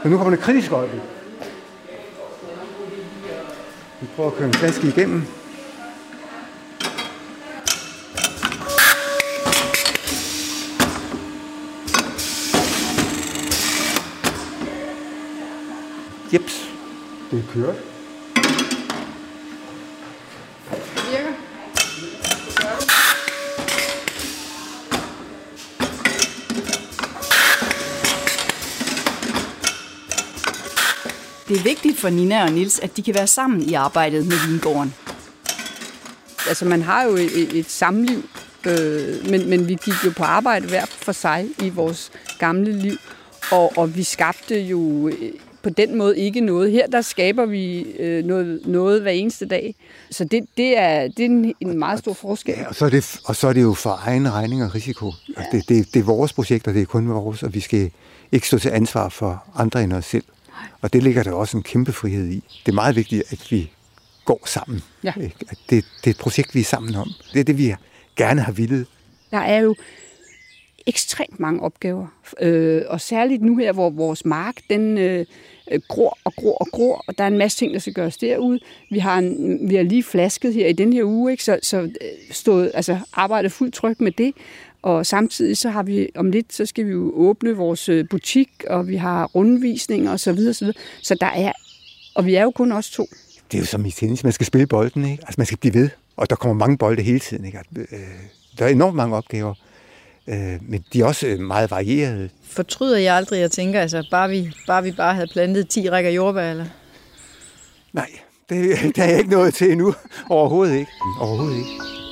Men nu kommer det kritiske øjeblik. Vi prøver at køre en flaske igennem. Jeps, det er Det er vigtigt for Nina og Nils, at de kan være sammen i arbejdet med vingården. Altså, man har jo et, et samliv, øh, men, men vi gik jo på arbejde hver for sig i vores gamle liv, og, og vi skabte jo øh, på den måde ikke noget. Her der skaber vi øh, noget, noget hver eneste dag. Så det, det, er, det er en, en meget stor forskel. Ja, og, så er det, og så er det jo for egen regning og risiko. Ja. Det, det, det er vores projekt, og det er kun vores, og vi skal ikke stå til ansvar for andre end os selv. Og det ligger der også en kæmpe frihed i. Det er meget vigtigt, at vi går sammen. Ja. At det, det er et projekt, vi er sammen om. Det er det, vi gerne har villet. Der er jo ekstremt mange opgaver. Øh, og særligt nu her, hvor vores mark, den øh, gror og gror og gror, og der er en masse ting, der skal gøres derude. Vi har, en, vi har lige flasket her i den her uge, ikke? så, så øh, stået, altså arbejdet fuldt tryk med det. Og samtidig så har vi om lidt, så skal vi jo åbne vores øh, butik, og vi har rundvisninger osv. Så, videre, så, videre. så der er, og vi er jo kun os to. Det er jo som i tennis, man skal spille bolden, ikke? Altså man skal blive ved, og der kommer mange bolde hele tiden, ikke? Øh, der er enormt mange opgaver, øh, men de er også meget varierede. Fortryder jeg aldrig, jeg tænker, altså bare vi bare, vi bare havde plantet 10 rækker jordbær, eller? Nej, det, det er jeg ikke nået til endnu. Overhovedet ikke. Overhovedet ikke.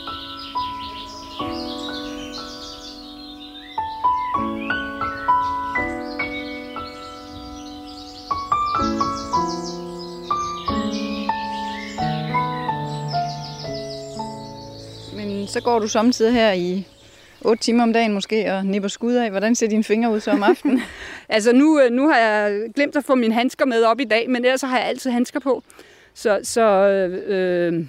Så går du samtidig her i 8 timer om dagen måske og nipper skud af. Hvordan ser dine fingre ud så om aftenen? altså nu, øh, nu har jeg glemt at få mine handsker med op i dag, men ellers har jeg altid handsker på. Så, så øh,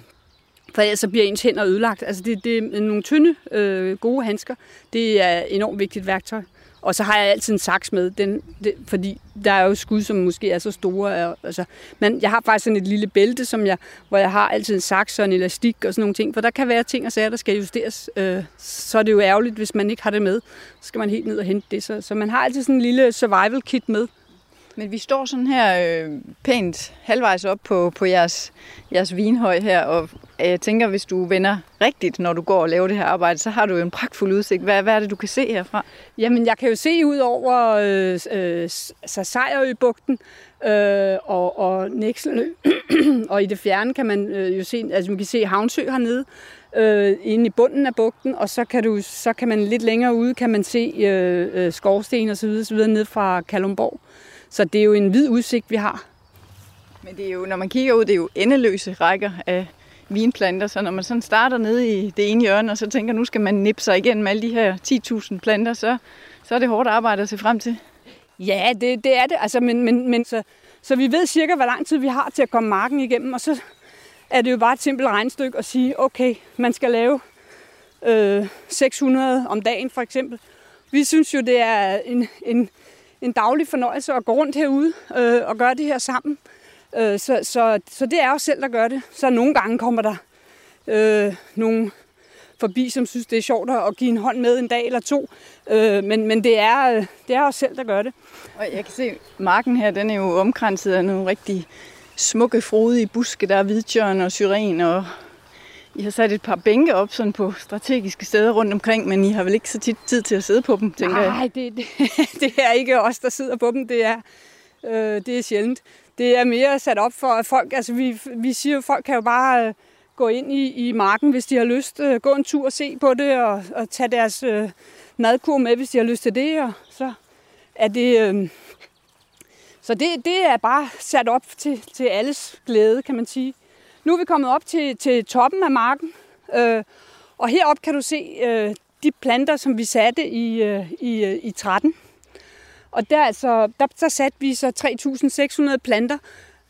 for ellers så bliver ens hænder ødelagt. Altså det, det er nogle tynde, øh, gode handsker. Det er enormt vigtigt værktøj. Og så har jeg altid en saks med, den, det, fordi der er jo skud, som måske er så store. Altså, men jeg har faktisk sådan et lille bælte, som jeg, hvor jeg har altid en saks og en elastik og sådan nogle ting, for der kan være ting og sager, der skal justeres. Øh, så er det jo ærgerligt, hvis man ikke har det med. Så skal man helt ned og hente det. Så, så man har altid sådan en lille survival kit med. Men vi står sådan her øh, pænt halvvejs op på, på jeres, jeres vinhøj her, og jeg tænker, hvis du vender rigtigt, når du går og laver det her arbejde, så har du jo en pragtfuld udsigt. Hvad, hvad er det, du kan se herfra? Jamen, jeg kan jo se ud over øh, øh, Sejrøbugten øh, og, og Nækselø, og i det fjerne kan man øh, jo se, altså man kan se Havnsø hernede, øh, inde i bunden af bugten, og så kan, du, så kan man lidt længere ude, kan man se øh, øh, skorsten og så videre, så videre ned fra Kalumborg. Så det er jo en vid udsigt, vi har. Men det er jo, når man kigger ud, det er jo endeløse rækker af vinplanter, så når man sådan starter nede i det ene hjørne, og så tænker, nu skal man nippe sig igennem alle de her 10.000 planter, så, så er det hårdt arbejde at se frem til. Ja, det, det er det. Altså, men, men, men så, så vi ved cirka, hvor lang tid vi har til at komme marken igennem, og så er det jo bare et simpelt regnstykke at sige, okay, man skal lave øh, 600 om dagen for eksempel. Vi synes jo, det er en, en, en daglig fornøjelse at gå rundt herude øh, og gøre det her sammen. Øh, så, så, så det er os selv, der gør det. Så nogle gange kommer der øh, nogle forbi, som synes, det er sjovt at give en hånd med en dag eller to. Øh, men men det, er, øh, det er os selv, der gør det. Og jeg kan se, marken her, den er jo omkranset af nogle rigtig smukke, frodige buske. Der er hvidtjørn og syren, og I har sat et par bænke op sådan på strategiske steder rundt omkring, men I har vel ikke så tit tid til at sidde på dem, tænker Nej, jeg? Nej, det, det, det er ikke os, der sidder på dem. Det er, øh, det er sjældent. Det er mere sat op for, at folk, altså vi, vi siger at folk kan jo bare øh, gå ind i, i marken, hvis de har lyst, øh, gå en tur og se på det, og, og tage deres øh, madkur med, hvis de har lyst til det, og så er det... Øh, så det, det er bare sat op til, til alles glæde, kan man sige. Nu er vi kommet op til, til toppen af marken, øh, og herop kan du se øh, de planter, som vi satte i, øh, i, øh, i 13. Og der, altså, der, der satte vi så 3.600 planter,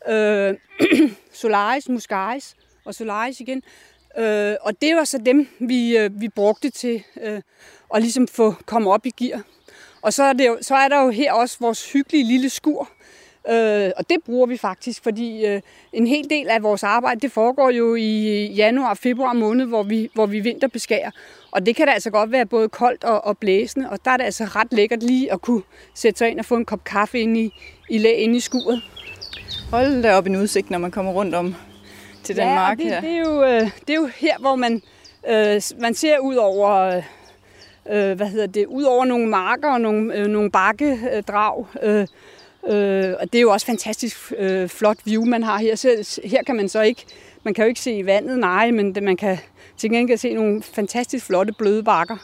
øh, Solaris, Muscaris og Solaris igen. Øh, og det var så dem, vi, øh, vi brugte til øh, at ligesom få komme op i gear. Og så er, det jo, så er der jo her også vores hyggelige lille skur, Øh, og det bruger vi faktisk, fordi øh, en hel del af vores arbejde, det foregår jo i januar og februar måned, hvor vi, hvor vi vinterbeskærer. Og det kan da altså godt være både koldt og, og blæsende, og der er det altså ret lækkert lige at kunne sætte sig ind og få en kop kaffe ind i, i læ ind i skuret. Hold da op en udsigt, når man kommer rundt om til den ja, mark det, her. Det er, jo, øh, det er jo her, hvor man, øh, man ser ud over, øh, hvad hedder det, ud over nogle marker og nogle, øh, nogle bakkedrag. Øh, øh, og det er jo også fantastisk øh, flot view, man har her. Så, her kan man så ikke, man kan jo ikke se vandet, nej, men det, man kan til gengæld se nogle fantastisk flotte bløde bakker.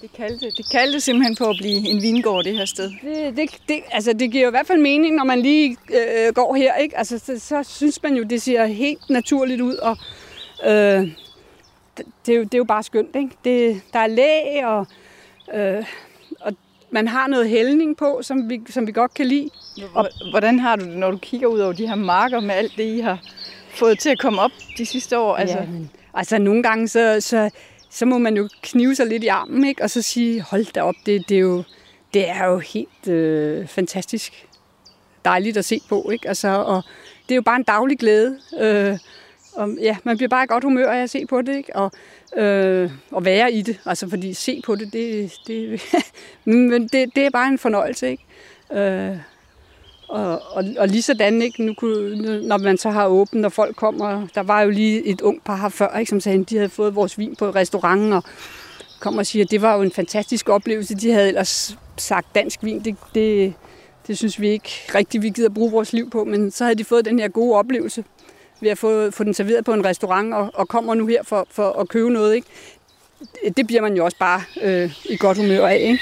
Det kaldte, det kaldte simpelthen på at blive en vingård, det her sted. Det, det, det, altså, det giver jo i hvert fald mening, når man lige øh, går her. Ikke? Altså, så, så synes man jo, det ser helt naturligt ud. Og, øh, det, er jo, det er jo bare skønt. Ikke? Det, der er læ, og, øh, man har noget hældning på, som vi, som vi godt kan lide. Og, Hvordan har du det, når du kigger ud over de her marker med alt det, I har fået til at komme op de sidste år? Altså, ja, men, altså nogle gange, så, så, så må man jo knive sig lidt i armen, ikke? og så sige, hold da op, det, det, er, jo, det er jo helt øh, fantastisk dejligt at se på. Ikke? Altså, og det er jo bare en daglig glæde. Øh, og, ja, man bliver bare i godt humør af at se på det, ikke? Og, øh, og være i det. Altså, fordi se på det, det, det, men det, det er bare en fornøjelse, ikke? Øh, og, og, og lige sådan, ikke? Nu kunne, når man så har åbent, og folk kommer, der var jo lige et ung par her før, ikke? som sagde, at de havde fået vores vin på restauranten, og kom og siger, at det var jo en fantastisk oplevelse. De havde ellers sagt dansk vin, det, det, det synes vi ikke rigtig, vi gider bruge vores liv på, men så havde de fået den her gode oplevelse ved at få, få den serveret på en restaurant, og, og kommer nu her for, for at købe noget. Ikke? Det bliver man jo også bare øh, i godt humør af. Ikke?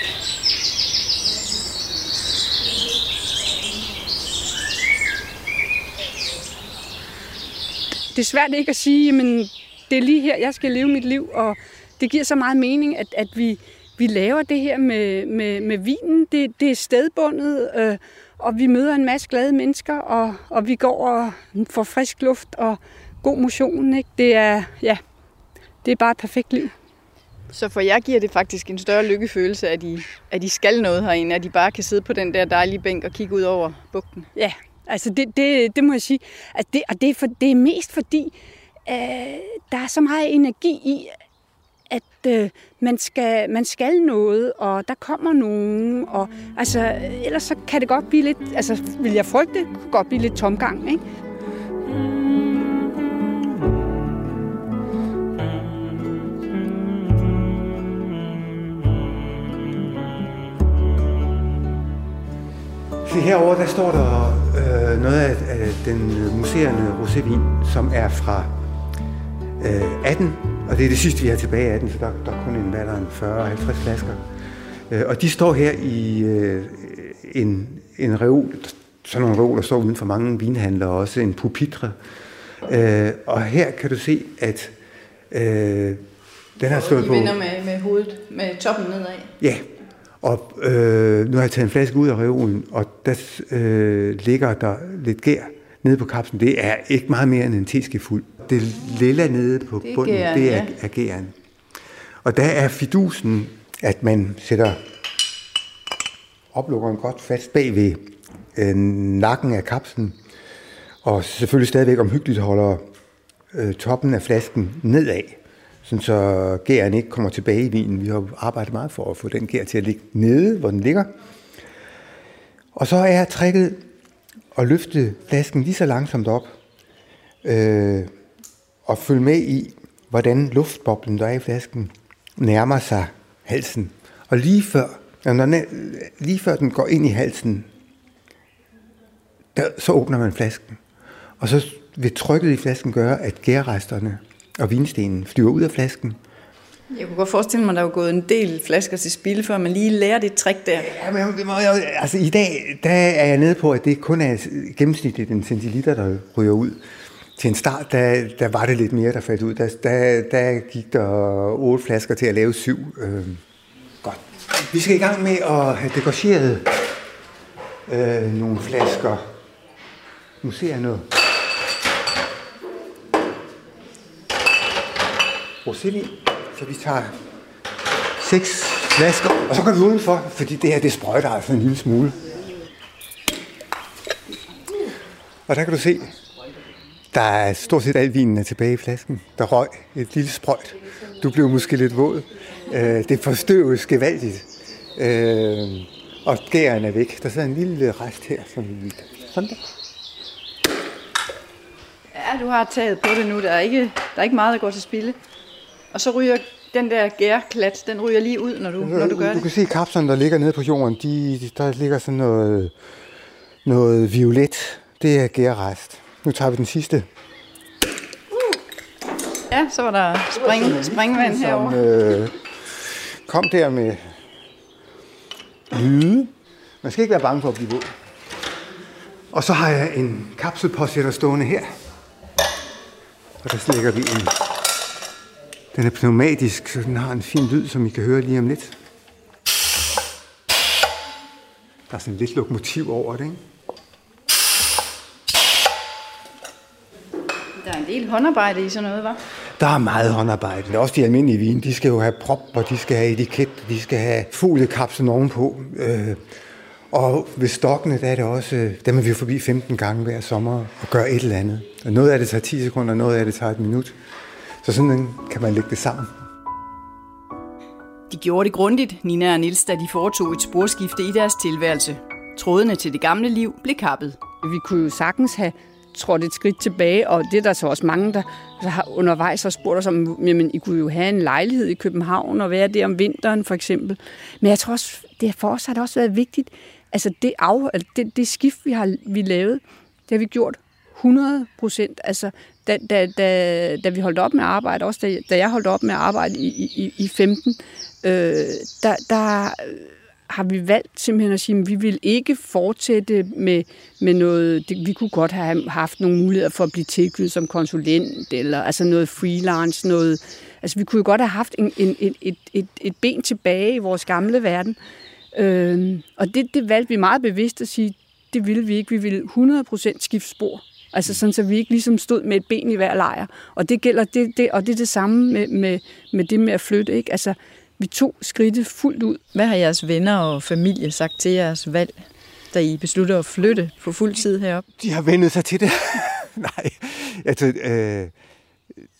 det er svært ikke at sige, men det er lige her, jeg skal leve mit liv, og det giver så meget mening, at, at vi, vi laver det her med, med, med vinen. Det, det er stedbundet, øh, og vi møder en masse glade mennesker, og, og vi går og får frisk luft og god motion. Ikke? Det, er, ja, det er bare et perfekt liv. Så for jer giver det faktisk en større lykkefølelse, at I, at I skal noget herinde, at I bare kan sidde på den der dejlige bænk og kigge ud over bugten? Ja, Altså det, det, det må jeg sige. At det, og det er, for, det er mest fordi, øh, der er så meget energi i, at øh, man, skal, man skal noget, og der kommer nogen. Og, altså, ellers så kan det godt blive lidt, altså vil jeg frygte, det kunne godt blive lidt tomgang. Ikke? Se herovre, der står der øh, noget af, af den museerne rosévin, som er fra øh, 18, og det er det sidste, vi har tilbage af 18, så der, der er kun en valder en 40-50 flasker. Øh, og de står her i øh, en, en reol, sådan nogle reoler står uden for mange vinhandlere, også en pupitre. Øh, og her kan du se, at øh, den har stået I på... vender med, med hovedet, med toppen nedad. Ja, og øh, nu har jeg taget en flaske ud af reolen, og der øh, ligger der lidt gær nede på kapslen. Det er ikke meget mere end en teskefuld. Det lille nede på Det bunden, gæren, det er, ja. er gæren. Og der er fidusen, at man sætter oplukkeren godt fast bag ved øh, nakken af kapslen, og selvfølgelig stadigvæk omhyggeligt holder øh, toppen af flasken nedad, sådan så gæren ikke kommer tilbage i vinen. Vi har arbejdet meget for at få den gær til at ligge nede, hvor den ligger. Og så er tricket at løfte flasken lige så langsomt op, øh, og følge med i, hvordan luftboblen, der er i flasken, nærmer sig halsen. Og lige før, når den, lige før den går ind i halsen, der, så åbner man flasken. Og så vil trykket i flasken gøre, at gærresterne og vinstenen flyver ud af flasken. Jeg kunne godt forestille mig, at der er gået en del flasker til spil, før man lige lærer det trick der. Ja, men, altså i dag, der er jeg nede på, at det kun er gennemsnitligt en centiliter, der ryger ud. Til en start, der, der var det lidt mere, der faldt ud. Der, der, der gik der otte flasker til at lave syv. Øh, godt. Vi skal i gang med at have dekoreret øh, nogle flasker. Nu ser jeg noget. Rosévin. Så vi tager seks flasker, og så går vi udenfor, fordi det her, det sprøjter altså en lille smule. Og der kan du se, der er stort set al vinen er tilbage i flasken. Der røg et lille sprøjt. Du blev måske lidt våd. Øh, det forstøves gevaldigt. Øh, og gæren er væk. Der sidder en lille rest her. Vi... Sådan der. Ja, du har taget på det nu. Der er ikke, der er ikke meget, der går til spilde. Og så ryger den der gærklat, den ryger lige ud, når du, når du gør du, det. Du kan se kapslerne, der ligger nede på jorden. De, der ligger sådan noget, noget violet. Det er gærrest. Nu tager vi den sidste. Ja, så var der spring, springvand herovre. Øh, kom der med lyde. Man skal ikke være bange for at blive våd. Og så har jeg en kapselpåsætter stående her. Og der lægger vi en... Den er pneumatisk, så den har en fin lyd, som I kan høre lige om lidt. Der er sådan lidt lokomotiv over det, ikke? Der er en del håndarbejde i sådan noget, var? Der er meget håndarbejde. Det er også de almindelige vin. De skal jo have prop, og de skal have etiket, de skal have foliekapslen ovenpå. Øh, og ved stokkene, der er det også, øh, dem er vi jo forbi 15 gange hver sommer og gør et eller andet. Og noget af det tager 10 sekunder, og noget af det tager et minut. Så sådan kan man lægge det sammen. De gjorde det grundigt, Nina og Nils, da de foretog et sporskifte i deres tilværelse. Trådene til det gamle liv blev kappet. Vi kunne jo sagtens have trådt et skridt tilbage, og det er der så også mange, der, der har undervejs har spurgt os om, jamen, I kunne jo have en lejlighed i København og være der om vinteren for eksempel. Men jeg tror også, det for os har det også været vigtigt, altså det, af, altså det, det skift, vi har vi lavet, det har vi gjort 100 procent. Altså, da, da, da, da vi holdt op med at arbejde, også da, da jeg holdt op med at arbejde i, i, i 15, øh, der, der har vi valgt simpelthen at sige, at vi vil ikke fortsætte med, med noget, det, vi kunne godt have haft nogle muligheder for at blive tilknyttet som konsulent, eller altså noget freelance, noget, altså vi kunne jo godt have haft en, en, et, et, et, et ben tilbage i vores gamle verden, øh, og det, det valgte vi meget bevidst at sige, det ville vi ikke, vi ville 100% skifte spor, Altså sådan, så vi ikke ligesom stod med et ben i hver lejr. Og det gælder det, det, og det er det samme med, med, med det med at flytte. Ikke? Altså, vi tog skridtet fuldt ud. Hvad har jeres venner og familie sagt til jeres valg, da I beslutter at flytte på fuld tid herop? De har vendet sig til det. Nej, altså, øh,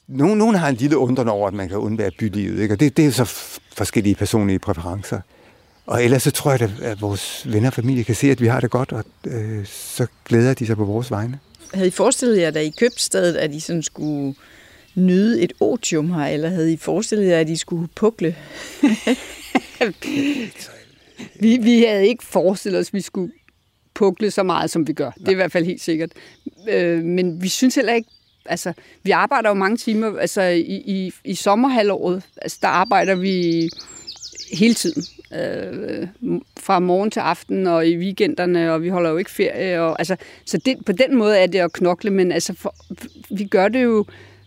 nogen, nogen har en lille undren over, at man kan undvære bylivet, ikke? og det, det er så forskellige personlige præferencer. Og ellers så tror jeg, at vores venner og familie kan se, at vi har det godt, og øh, så glæder de sig på vores vegne. Havde I forestillet jer, da I købte stedet, at I sådan skulle nyde et otium her, eller havde I forestillet jer, at I skulle pukle? vi, vi havde ikke forestillet os, at vi skulle pukle så meget, som vi gør. Det er i hvert fald helt sikkert. Øh, men vi synes heller ikke, altså, vi arbejder jo mange timer, altså i, i, i sommerhalvåret, altså der arbejder vi hele tiden. Øh, fra morgen til aften og i weekenderne, og vi holder jo ikke ferie. Og, altså, så det, på den måde er det at knokle, men altså, for, vi gør det jo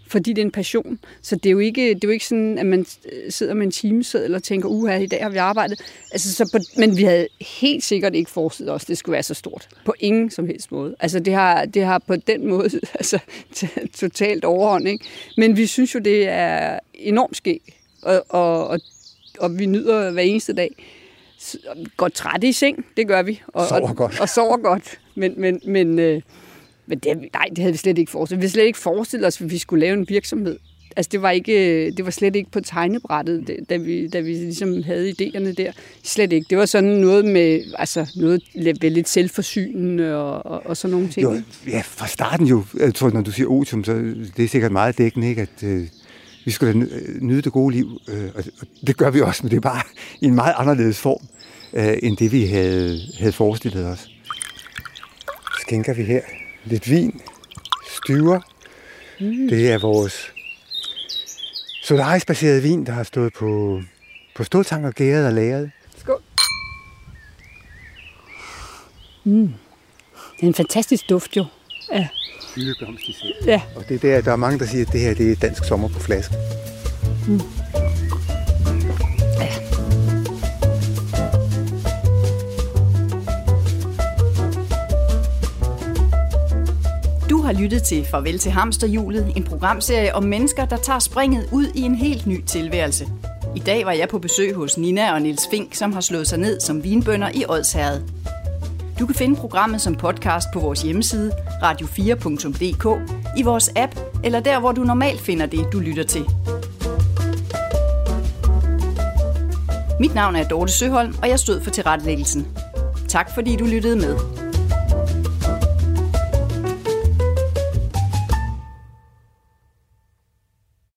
fordi det er en passion. Så det er jo ikke, det er jo ikke sådan, at man sidder med en timeseddel og tænker, uha, i dag har vi arbejdet. Altså, så på, men vi havde helt sikkert ikke forestillet os, at det skulle være så stort. På ingen som helst måde. Altså, det har, det har på den måde altså, totalt overhånd. Ikke? Men vi synes jo, det er enormt skægt, og, og, og, og vi nyder hver eneste dag. Går træt i seng, det gør vi. Og, sover godt. Og, og sover godt. Men, men, men øh, men det, nej, det havde vi slet ikke forestillet. Vi havde slet ikke forestillet os, at vi skulle lave en virksomhed. Altså, det var, ikke, det var slet ikke på tegnebrættet, da vi, da vi ligesom havde idéerne der. Slet ikke. Det var sådan noget med, altså noget lidt selvforsynende og, og, og sådan nogle ting. Jo, ja, fra starten jo, jeg tror, når du siger otium, så det er sikkert meget dækkende, ikke? at øh, vi skulle øh, nyde det gode liv. Øh, og det gør vi også, men det er bare i en meget anderledes form, øh, end det vi havde, havde forestillet os. Skænker vi her lidt vin, styver. Mm. Det er vores Solaris-baserede vin, der har stået på, på ståltank og gæret og lagret. Skål. Mm. Det er en fantastisk duft jo. Ja. Hyldeblomst især. Ja. Og det er der, der er mange, der siger, at det her det er dansk sommer på flaske. Mm. har lyttet til Farvel til hamsterhjulet, en programserie om mennesker, der tager springet ud i en helt ny tilværelse. I dag var jeg på besøg hos Nina og Nils Fink, som har slået sig ned som vinbønder i Odsherred. Du kan finde programmet som podcast på vores hjemmeside radio4.dk, i vores app eller der, hvor du normalt finder det, du lytter til. Mit navn er Dorte Søholm, og jeg stod for tilrettelæggelsen. Tak fordi du lyttede med.